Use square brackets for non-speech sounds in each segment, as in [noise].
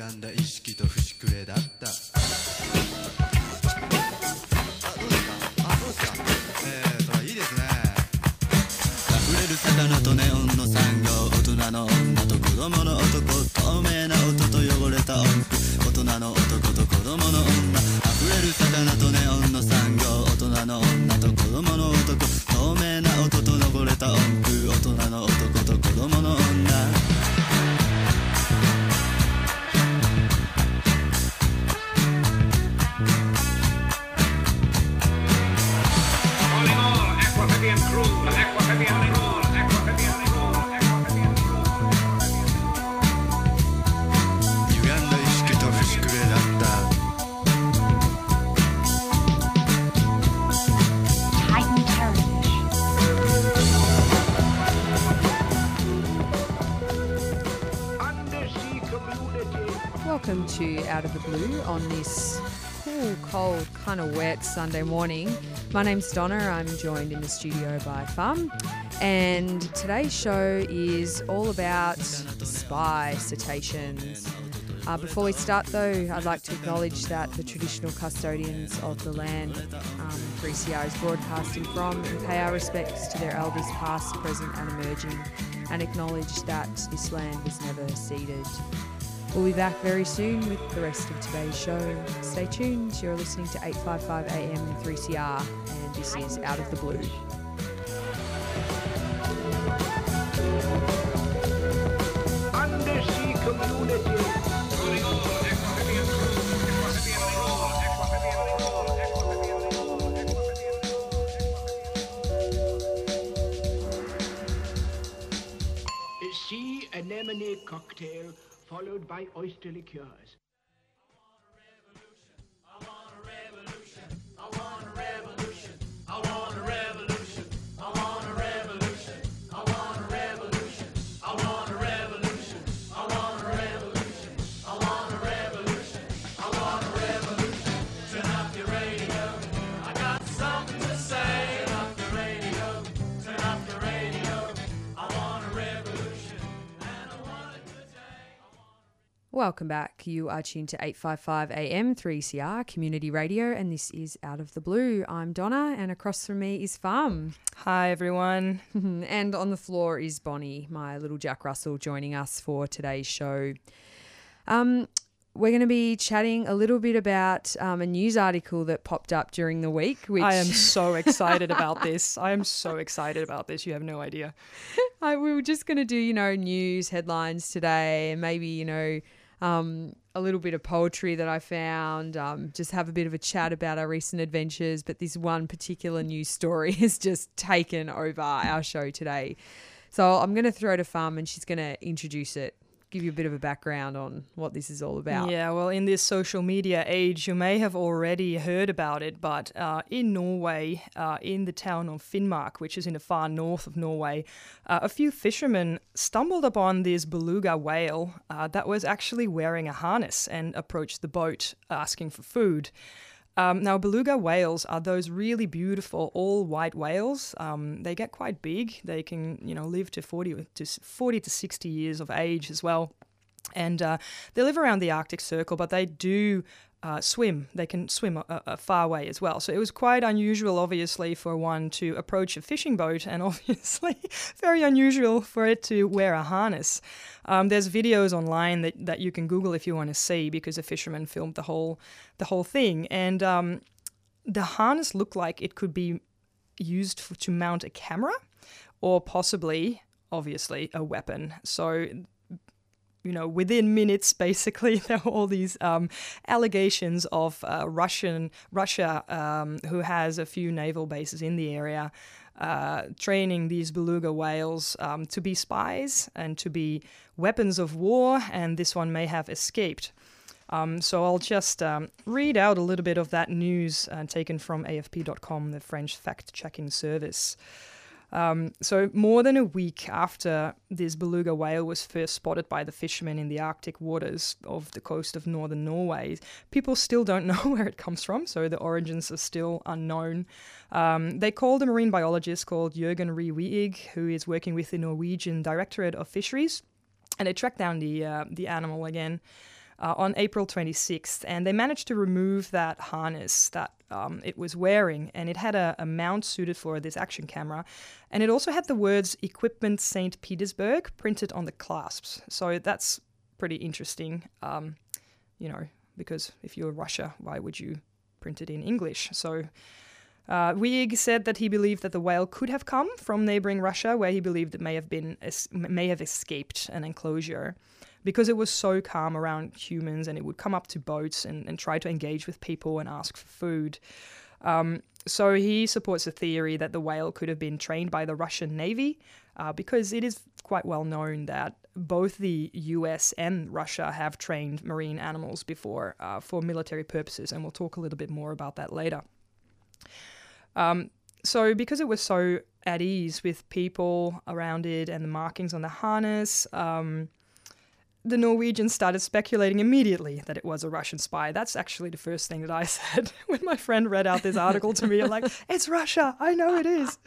歪んだ意識と節くれだった。あどうですか。あそうですか。えー、それいいですね。溢れる魚とネオンの産業大人の女と子供の男透明な音と汚れた音符大人の男と子供の女。溢れる魚とネオンの産業大人の女と子供の男。透明な音と汚れた音符大人の男と子供の女 To Out of the Blue on this cool, cold, kind of wet Sunday morning. My name's Donna. I'm joined in the studio by Fum. And today's show is all about spy cetaceans. Uh, before we start, though, I'd like to acknowledge that the traditional custodians of the land um, 3CR is broadcasting from and pay our respects to their elders past, present, and emerging, and acknowledge that this land was never ceded. We'll be back very soon with the rest of today's show. Stay tuned. You're listening to 855 AM 3CR, and this is Out of the Blue. Undersea community. Anemone cocktail followed by oyster liqueurs. Welcome back. You are tuned to 855 AM 3CR Community Radio, and this is Out of the Blue. I'm Donna, and across from me is Farm. Hi, everyone. [laughs] and on the floor is Bonnie, my little Jack Russell, joining us for today's show. Um, we're going to be chatting a little bit about um, a news article that popped up during the week, which I am so [laughs] excited about this. I am so excited about this. You have no idea. [laughs] I, we were just going to do, you know, news headlines today and maybe, you know, um, a little bit of poetry that I found, um, just have a bit of a chat about our recent adventures. But this one particular news story [laughs] has just taken over our show today. So I'm going to throw to Farm and she's going to introduce it, give you a bit of a background on what this is all about. Yeah, well, in this social media age, you may have already heard about it, but uh, in Norway, uh, in the town of Finnmark, which is in the far north of Norway, uh, a few fishermen stumbled upon this beluga whale uh, that was actually wearing a harness and approached the boat asking for food. Um, now, beluga whales are those really beautiful all white whales. Um, they get quite big. They can, you know, live to 40 to 40 to 60 years of age as well. And uh, they live around the Arctic Circle, but they do uh, swim. They can swim a, a far way as well. So it was quite unusual, obviously, for one to approach a fishing boat, and [laughs] obviously very unusual for it to wear a harness. Um, there's videos online that, that you can Google if you want to see, because a fisherman filmed the whole the whole thing, and um, the harness looked like it could be used for, to mount a camera, or possibly, obviously, a weapon. So you know, within minutes, basically, [laughs] there were all these um, allegations of uh, Russian Russia, um, who has a few naval bases in the area, uh, training these beluga whales um, to be spies and to be weapons of war, and this one may have escaped. Um, so I'll just um, read out a little bit of that news uh, taken from AFP.com, the French fact checking service. Um, so, more than a week after this beluga whale was first spotted by the fishermen in the Arctic waters of the coast of northern Norway, people still don't [laughs] know where it comes from, so the origins are still unknown. Um, they called a marine biologist called Jørgen Ree who is working with the Norwegian Directorate of Fisheries, and they tracked down the, uh, the animal again. Uh, on April 26th, and they managed to remove that harness that um, it was wearing, and it had a, a, mount suited for this action camera, and it also had the words "Equipment St. Petersburg" printed on the clasps. So that's pretty interesting, um, you know, because if you're Russia, why would you print it in English? So. Uh, Wiig said that he believed that the whale could have come from neighboring Russia, where he believed it may have been may have escaped an enclosure because it was so calm around humans and it would come up to boats and, and try to engage with people and ask for food. Um, so he supports the theory that the whale could have been trained by the Russian Navy uh, because it is quite well known that both the US and Russia have trained marine animals before uh, for military purposes, and we'll talk a little bit more about that later. Um, so, because it was so at ease with people around it and the markings on the harness, um, the Norwegians started speculating immediately that it was a Russian spy. That's actually the first thing that I [laughs] said when my friend read out this article to me. I'm like, [laughs] it's Russia. I know it is.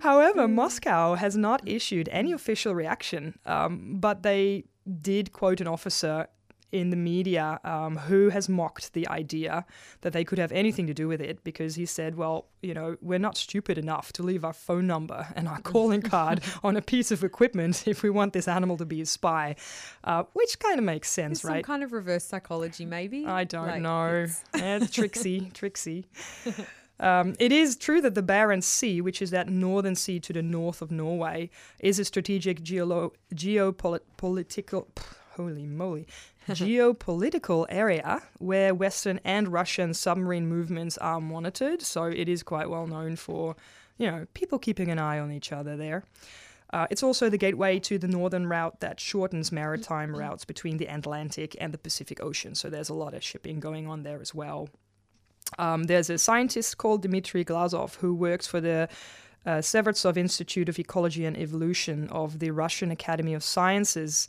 However, Moscow has not issued any official reaction, um, but they did quote an officer in the media um, who has mocked the idea that they could have anything to do with it because he said, well, you know, we're not stupid enough to leave our phone number and our [laughs] calling card on a piece of equipment [laughs] if we want this animal to be a spy, uh, which kind of makes sense, There's right? Some kind of reverse psychology, maybe. I don't Like, know. it's- [laughs] Yeah, tricksy, tricksy. Um, it is true that the Barents Sea, which is that northern sea to the north of Norway, is a strategic geolo- geopolitical. Holy moly. [laughs] geopolitical area where Western and Russian submarine movements are monitored. So it is quite well known for, you know, people keeping an eye on each other there. Uh, it's also the gateway to the northern route that shortens maritime routes between the Atlantic and the Pacific Ocean. So there's a lot of shipping going on there as well. Um, there's a scientist called Dmitry Glazov who works for the uh, Severtsov Institute of Ecology and Evolution of the Russian Academy of Sciences,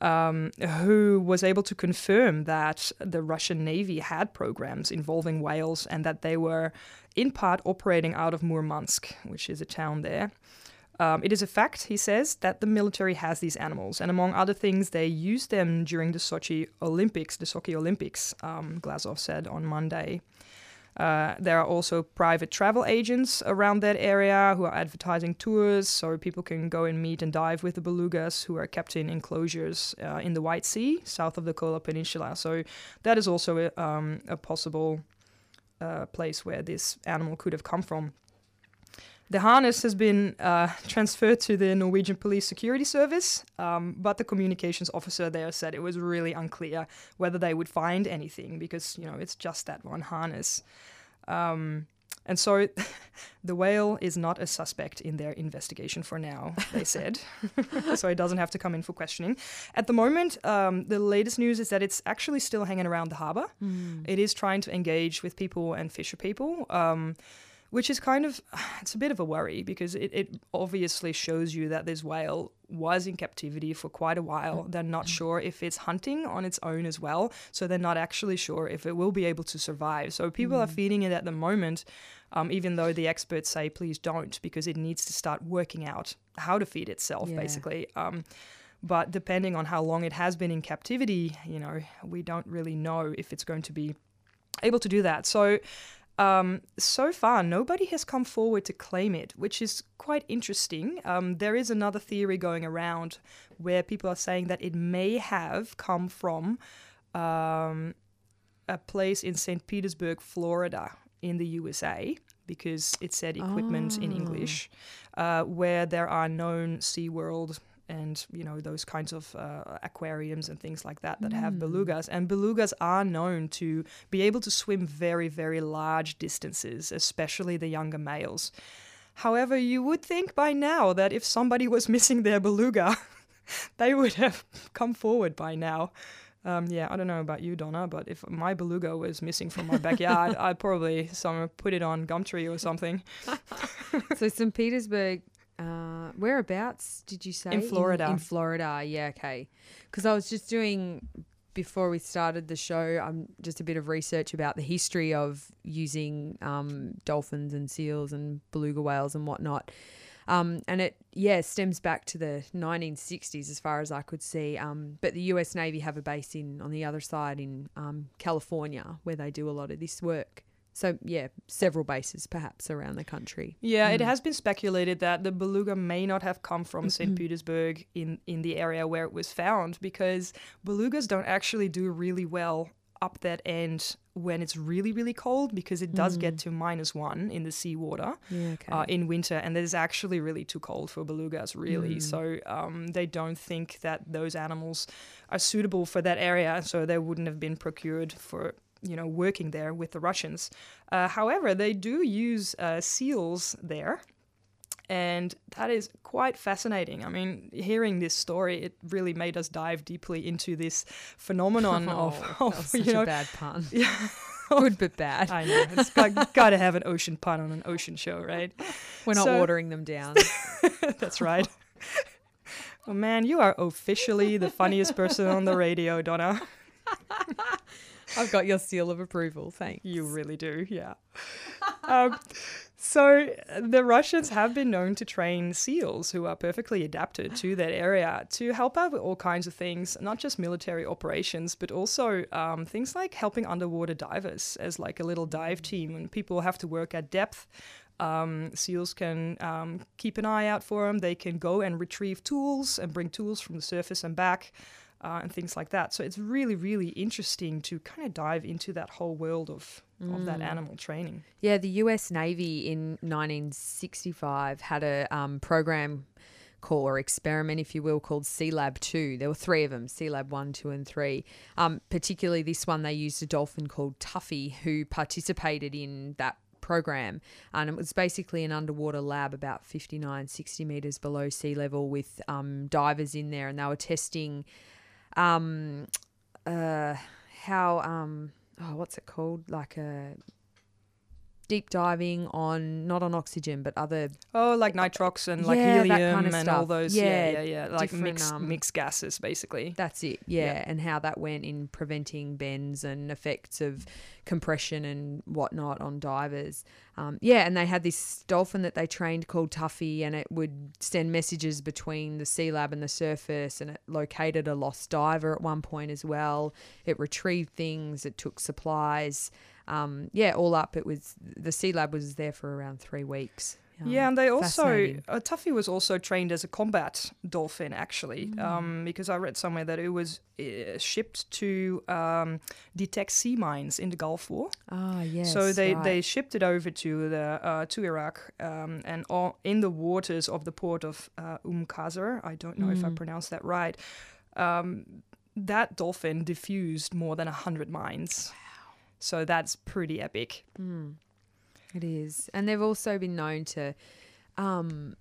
um, who was able to confirm that the Russian Navy had programs involving whales and that they were in part operating out of Murmansk, which is a town there. Um, it is a fact, he says, that the military has these animals, and among other things, they used them during the Sochi Olympics, the Sochi Olympics, um, Glazov said on Monday. Uh, there are also private travel agents around that area who are advertising tours, so people can go and meet and dive with the belugas who are kept in enclosures uh, in the White Sea, south of the Kola Peninsula. So that is also a, um, a possible uh, place where this animal could have come from. The harness has been uh, transferred to the Norwegian Police Security Service, um, but the communications officer there said it was really unclear whether they would find anything because you know it's just that one harness. Um, and so [laughs] the whale is not a suspect in their investigation for now, they [laughs] said. [laughs] so it doesn't have to come in for questioning. At the moment, um, the latest news is that it's actually still hanging around the harbour. It is trying to engage with people and fisher people. Um, which is kind of [sighs] it's a bit of a worry because it, it obviously shows you that this whale was in captivity for quite a while. They're not sure if it's hunting on its own as well so they're not actually sure if it will be able to survive. So people are feeding it at the moment um, even though the experts say please don't because it needs to start working out how to feed itself Yeah. basically. Um, but depending on how long it has been in captivity you know we don't really know if it's going to be able to do that. So um, so far, nobody has come forward to claim it, which is quite interesting. Um, there is another theory going around where people are saying that it may have come from um, a place in St. Petersburg, Florida, in the USA, because it said equipment in English, uh, where there are known SeaWorld and you know those kinds of uh, aquariums and things like that that have belugas and belugas are known to be able to swim very very large distances especially the younger males However, you would think by now that if somebody was [laughs] missing their beluga, [laughs] they would have come forward by now. Um, yeah, I don't know about you, Donna, but if my beluga was missing from my backyard, [laughs] I'd probably some put it on Gumtree or something. so St. Petersburg, uh, whereabouts did you say? In Florida. In, Florida, yeah, okay. Because I was just doing before we started the show, um, just a bit of research about the history of using um, dolphins and seals and beluga whales and whatnot. Um, and it, yeah, stems back to the 1960s as far as I could see. Um, but the US Navy have a base in on the other side in um, California where they do a lot of this work. So, yeah, several bases perhaps around the country. Yeah, it has been speculated that the beluga may not have come from St. Petersburg in, in the area where it was found because belugas don't actually do really well up that end when it's really, really cold because it does get to minus one in the seawater Yeah, okay. uh, in winter, and it is actually really too cold for belugas, really. So um, they don't think that those animals are suitable for that area, so they wouldn't have been procured for you know working there with the Russians. Uh, however, they do use uh, seals there. And that is quite fascinating. I mean, hearing this story, it really made us dive deeply into this phenomenon of, [laughs] Oh, of such you know, a bad pun. [laughs] yeah, Good but bad. I know. It's got, [laughs] got to have an ocean pun on an ocean show, right? We're not So- watering them down. That's right. Oh man, you are officially the funniest person on the radio, Donna. I've got your seal of approval. Thanks. You really do, yeah. [laughs] um, so the Russians have been known to train SEALs who are perfectly adapted to that area to help out with all kinds of things, not just military operations, but also um, things like helping underwater divers as like a little dive team when people have to work at depth. Um, SEALs can um, keep an eye out for them. They can go and retrieve tools and bring tools from the surface and back. Uh, and things like that. So it's really, really interesting to kind of dive into that whole world of, of that animal training. Yeah, the US Navy in 1965 had a um, program call or experiment, if you will, called Sea Lab 2. There were three of them Sea Lab 1, 2, and 3. Um, particularly this one, they used a dolphin called Tuffy who participated in that program and it was basically an underwater lab about 59 60 meters below sea level with um, divers in there and they were testing um uh how um oh what's it called? Like a deep diving on not on oxygen but other Oh, like nitrox and like Yeah, that helium kind of and all those. Yeah, Yeah, yeah, yeah. Like mixed, um, mixed gases, basically. that's it yeah, Yeah. and how that went in preventing bends and effects of compression and whatnot on divers um, yeah and they had this dolphin that they trained called tuffy and it would send messages between the sea lab and the surface and it located a lost diver at one point as well it retrieved things it took supplies um, yeah all up it was the sea lab was there for around three weeks Um, Yeah, and they also uh, Tuffy was also trained as a combat dolphin, actually, Mm. um, because I read somewhere that it was uh, shipped to um, detect sea mines in the Gulf War. ah yes so they, right. they shipped it over to the uh, to Iraq um, and all, in the waters of the port of uh, Umm Qasr. I don't know if I pronounced that right. Um, that dolphin diffused more than hundred mines. So that's pretty epic. It is. And they've also been known to um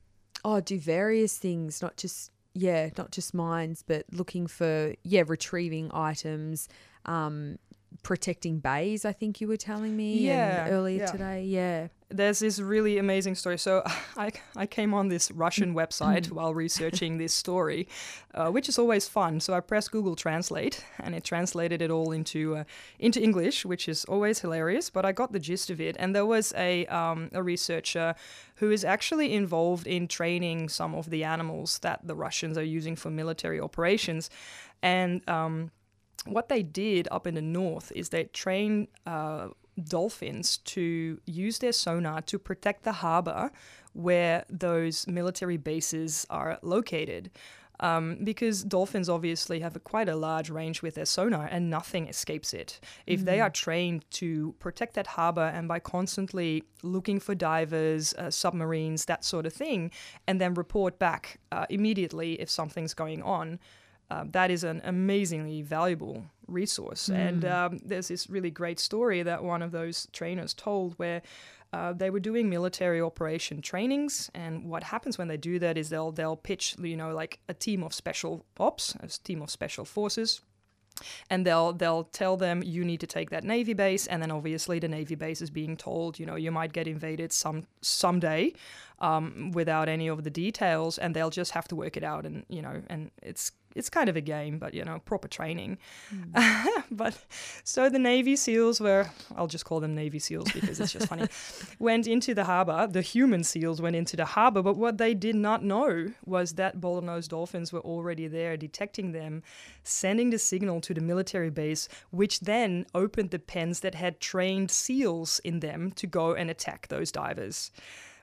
oh do various things, not just yeah, not just mines, but looking for yeah, retrieving items, um protecting bays, I think you were telling me Yeah, earlier yeah. today. Yeah. There's this really amazing story. So [laughs] I, I came on this Russian website [laughs] while researching this story, uh, which is always fun. So I pressed Google Translate, and it translated it all into uh, into English, which is always hilarious. But I got the gist of it. And there was a um, a researcher who is actually involved in training some of the animals that the Russians are using for military operations, and um, what they did up in the north is they trained uh, dolphins to use their sonar to protect the harbor where those military bases are located. Um, because dolphins obviously have a, quite a large range with their sonar and nothing escapes it. If they are trained to protect that harbor and by constantly looking for divers, uh, submarines, that sort of thing, and then report back uh, immediately if something's going on, uh, that is an amazingly valuable resource. And um, there's this really great story that one of those trainers told where uh, they were doing military operation trainings, and what happens when they do that is they'll they'll pitch you know like a team of special ops, a team of special forces, and they'll they'll tell them you need to take that navy base. And then obviously the navy base is being told you know you might get invaded some someday um, without any of the details and they'll just have to work it out and you know and it's it's kind of a game but you know proper training. [laughs] But so the navy seals were i'll just call them navy seals because it's just funny [laughs] [laughs] went into the harbor the human seals went into the harbor but what they did not know was that bottlenose dolphins were already there detecting them sending the signal to the military base which then opened the pens that had trained seals in them to go and attack those divers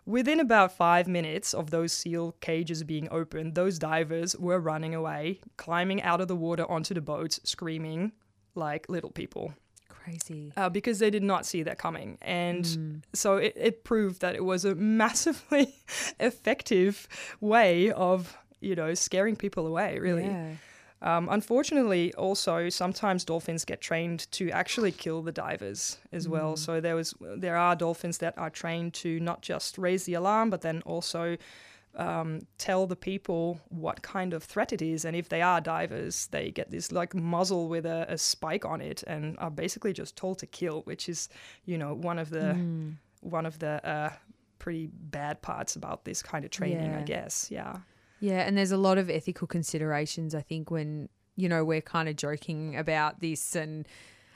Within about five minutes of those seal cages being opened, those divers were running away, climbing out of the water onto the boats, screaming like little people. Crazy. Uh, because they did not see that coming. And so it, it proved that it was a [laughs] massively effective way of, you know, scaring people away, really. Yeah. Um, unfortunately, also sometimes dolphins get trained to actually kill the divers as well. So there was there are dolphins that are trained to not just raise the alarm, but then also um, tell the people what kind of threat it is. And if they are divers, they get this like muzzle with a, a spike on it and are basically just told to kill, which is you know one of the one of the uh, pretty bad parts about this kind of training, I guess. Yeah. Yeah, and there's a lot of ethical considerations. I think when you know we're kind of joking about this, and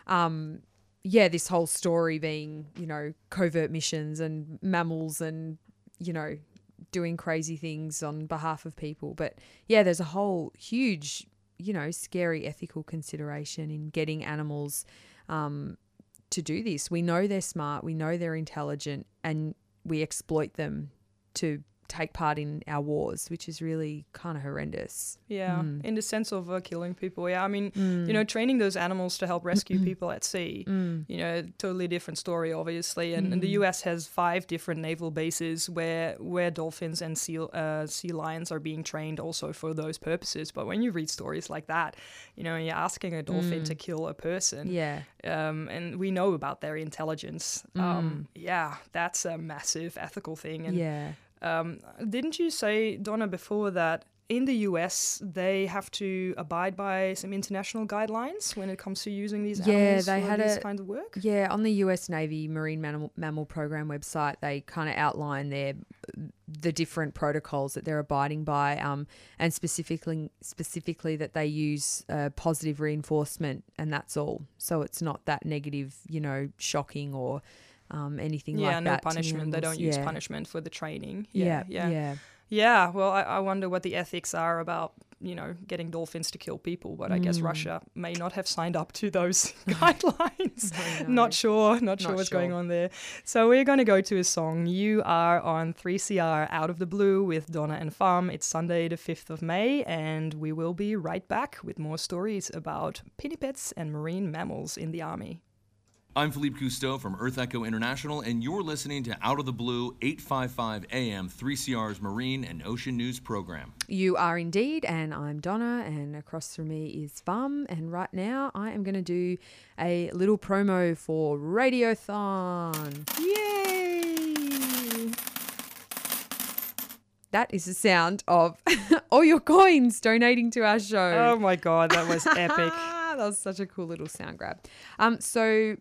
um, yeah, this whole story being you know covert missions and mammals and you know doing crazy things on behalf of people. But yeah, there's a whole huge you know scary ethical consideration in getting animals um, to do this. We know they're smart, we know they're intelligent, and we exploit them to take part in our wars, which is really kind of horrendous. Yeah, in the sense of uh, killing people. Yeah, I mean, you know, training those animals to help rescue people at sea. You know, totally different story, obviously. And, and the U.S. has five different naval bases where where dolphins and seal uh, sea lions are being trained also for those purposes. But when you read stories like that, you know, you're asking a dolphin to kill a person. Yeah. Um, and we know about their intelligence. Um, yeah, that's a massive ethical thing. And Yeah. Um, didn't you say, Donna, before that in the US they have to abide by some international guidelines when it comes to using these Yeah, they for had these a- kind of work? Yeah, on the US Navy Marine Mammal, Mammal Program website, they kind of outline their the different protocols that they're abiding by, um, and specifically specifically that they use uh, positive reinforcement, and that's all. So it's not that negative, you know, shocking or um, anything Yeah, like no that. to the punishment. They don't use Yeah. punishment for the training. Yeah, Yeah, yeah. yeah. Yeah, well, I, I wonder what the ethics are about, you know, getting dolphins to kill people. But I Mm. guess Russia may not have signed up to those [laughs] [laughs] guidelines. Not sure, not sure Not what's going on there. So we're going to go to a song. You are on 3CR Out of the Blue with Donna and Farm. It's Sunday, the 5th of May, and we will be right back with more stories about pinnipeds and marine mammals in the army. I'm Philippe Cousteau from Earth Echo International, and you're listening to Out of the Blue 855 AM 3CR's Marine and Ocean News Program. You are indeed, and I'm Donna, and across from me is Fum. And right now, I am going to do a little promo for Radiothon. Yay! That is the sound of [laughs] all your coins donating to our show. Oh my god, that was [laughs] epic. That was such a cool little sound grab. Um, so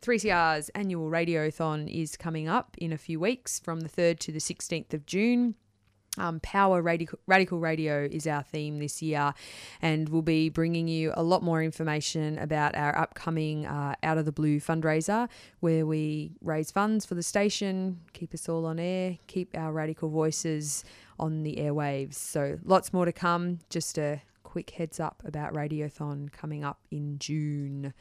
3CR's annual radiothon is coming up in a few weeks from the 3rd to the 16th of June. Um, Power Radical, Radical Radio is our theme this year, and we'll be bringing you a lot more information about our upcoming uh, Out of the Blue fundraiser, where we raise funds for the station, keep us all on air, keep our radical voices on the airwaves. So, lots more to come. Just a quick heads up about Radiothon coming up in June.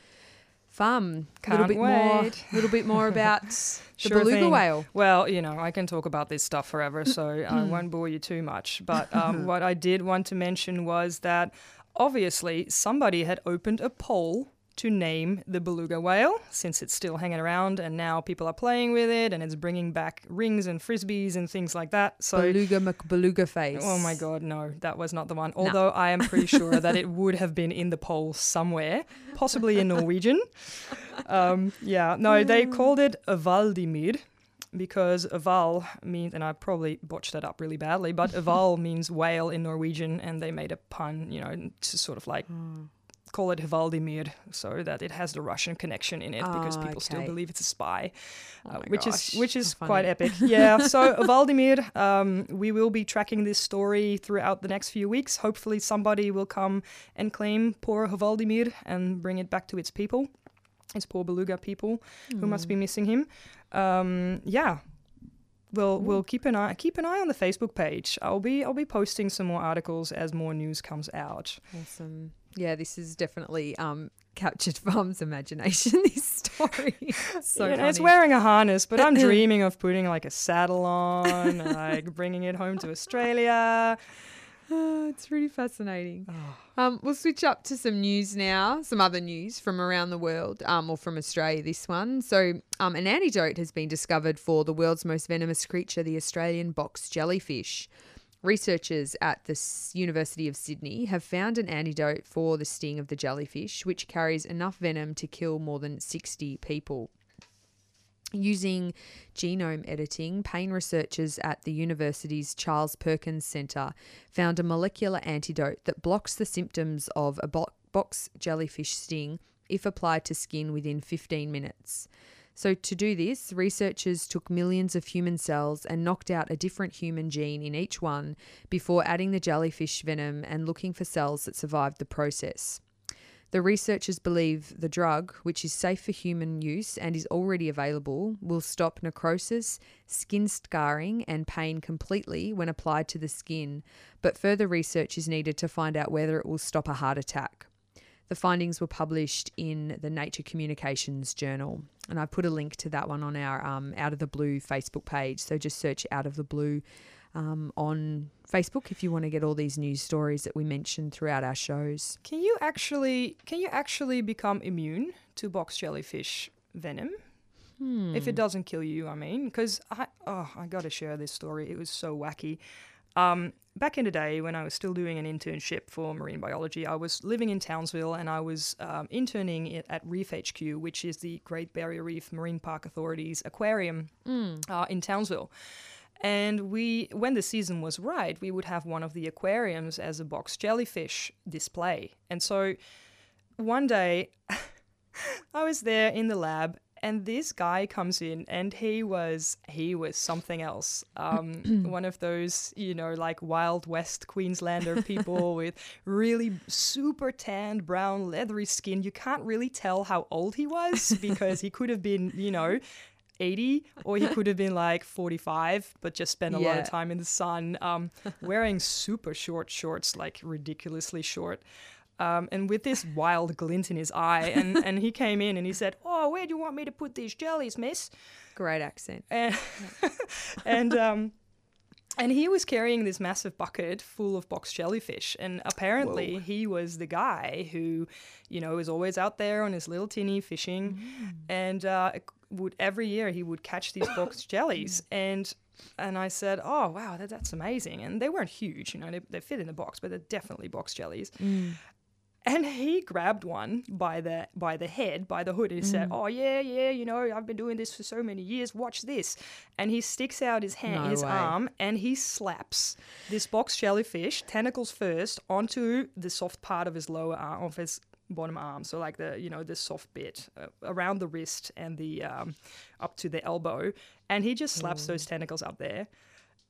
Fun. A little bit more, wait. little bit more about [laughs] the Sure beluga thing. whale. Well, you know, I can talk about this stuff forever, so [laughs] I won't bore you too much. But um, [laughs] what I did want to mention was that obviously somebody had opened a poll to name the beluga whale since it's still hanging around and now people are playing with it and it's bringing back rings and frisbees and things like that. So Beluga McBeluga face. Oh my god, no, that was not the one. Although I am pretty sure that [laughs] it would have been in the poll somewhere, possibly in Norwegian. [laughs] Um, yeah, no, they called it a Hvaldimir, because Hval means, and I probably botched that up really badly, but [laughs] Hval means whale in Norwegian, and they made a pun, you know, to sort of like call it Hvaldimir, so that it has the Russian connection in it because Ah, people still believe it's a spy, Oh uh, which gosh, is which is quite epic. Yeah. [laughs] So Hvaldimir, um, we will be tracking this story throughout the next few weeks. Hopefully, somebody will come and claim poor Hvaldimir and bring it back to its people, its poor beluga people who must be missing him. Um, yeah. We'll we'll keep an eye keep an eye on the Facebook page. I'll be I'll be posting some more articles as more news comes out. Awesome. Yeah, this is definitely um, captured [laughs] Farm's imagination. This story. [laughs] so Yeah, it's wearing a harness, but I'm [laughs] dreaming of putting like a saddle on, like bringing it home to Australia. Oh, [sighs] it's really fascinating. Oh. Um, we'll switch up to some news now, some other news from around the world, um, or from Australia. This one. So, um, an antidote has been discovered for the world's most venomous creature, the Australian box jellyfish. Researchers at the University of Sydney have found an antidote for the sting of the jellyfish, which carries enough venom to kill more than 60 people. Using genome editing, pain researchers at the university's Charles Perkins Centre found a molecular antidote that blocks the symptoms of a box jellyfish sting if applied to skin within 15 minutes. So, to do this, researchers took millions of human cells and knocked out a different human gene in each one before adding the jellyfish venom and looking for cells that survived the process. The researchers believe the drug, which is safe for human use and is already available, will stop necrosis, skin scarring, and pain completely when applied to the skin, but further research is needed to find out whether it will stop a heart attack. The findings were published in the Nature Communications Journal, and I put a link to that one on our um, Out of the Blue Facebook page. So just search Out of the Blue um, on Facebook if you want to get all these news stories that we mentioned throughout our shows. Can you actually can you actually become immune to box jellyfish venom? If it doesn't kill you, I mean, because I oh I got to share this story. It was so wacky. Um, back in the day when I was still doing an internship for marine biology, I was living in Townsville and I was um, interning at Reef HQ, which is the Great Barrier Reef Marine Park Authority's aquarium uh, in Townsville. And we, when the season was right, we would have one of the aquariums as a box jellyfish display. And so one day [laughs] I was there in the lab and this guy comes in and he was he was something else. [clears throat] Um, one of those you know like wild west queenslander people [laughs] with really super tanned brown leathery skin. You can't really tell how old he was because he could have been you know 80 or he could have been like 45 but just spent a lot of time in the sun um, wearing super short shorts like ridiculously short um, and with this wild glint in his eye and, [laughs] and he came in and he said oh where do you want me to put these jellies miss Great accent. [laughs] and and um and he was carrying this massive bucket full of box jellyfish and apparently he was the guy who you know was always out there on his little tinny fishing and uh would every year he would catch these box [laughs] jellies and and I said, "Oh wow, that, that's amazing!" And they weren't huge, you know, they, they fit in the box, but they're definitely box jellies. And he grabbed one by the by the head, by the hood, and he said, "Oh yeah, yeah, you know, I've been doing this for so many years. Watch this." And he sticks out his hand, No his way. arm, and he slaps this box jellyfish, tentacles first, onto the soft part of his lower arm, of his bottom arm. So like the you know the soft bit uh, around the wrist and the um, up to the elbow, and he just slaps those tentacles up there.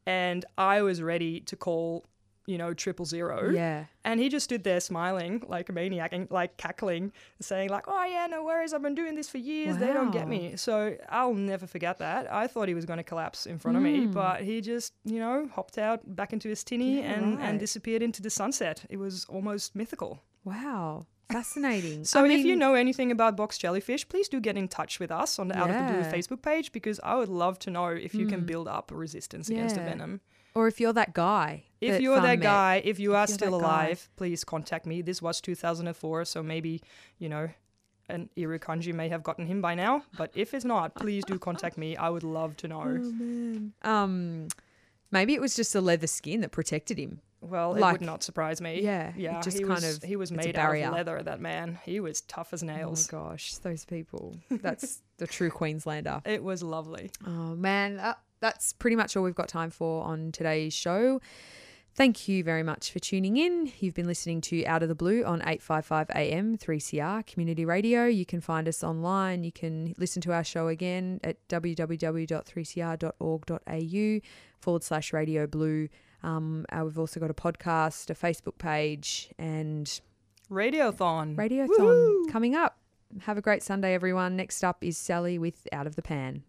And I was ready to call, you know, triple zero. Yeah. And he just stood there smiling like a maniac and like cackling, saying like, "Oh yeah, no worries. I've been doing this for years. They don't get me." So I'll never forget that. I thought he was going to collapse in front of me, Hmm. but he just, you know, hopped out back into his tinny Yeah, and right. and disappeared into the sunset. It was almost mythical. Wow. Fascinating. So I if you know anything about box jellyfish, please do get in touch with us on the Out of the Blue Facebook page because I would love to know if you can build up a resistance against the venom. Or if you're that guy. If that you're that met. guy, if you are you're still that guy. alive, please contact me. This was 2004, so maybe, you know, an Irukandji may have gotten him by now. But if it's not, please do contact me. I would love to know. Oh Um, Maybe it was just the leather skin that protected him. Well, it would not surprise me. Yeah, yeah. just he kind was, of- he was made out of leather. That man, he was tough as Oh nails. my gosh, those people. That's [laughs] the true Queenslander. It was lovely. Oh man, uh, that's pretty much all we've got time for on today's show. Thank you very much for tuning in. You've been listening to Out of the Blue on 855 AM 3CR Community Radio. You can find us online. You can listen to our show again at www.3cr.org.au forward slash radio blue. Um, uh, we've also got a podcast, a Facebook page, and Radiothon. Radiothon coming up. Have a great Sunday, everyone. Next up is Sally with Out of the Pan.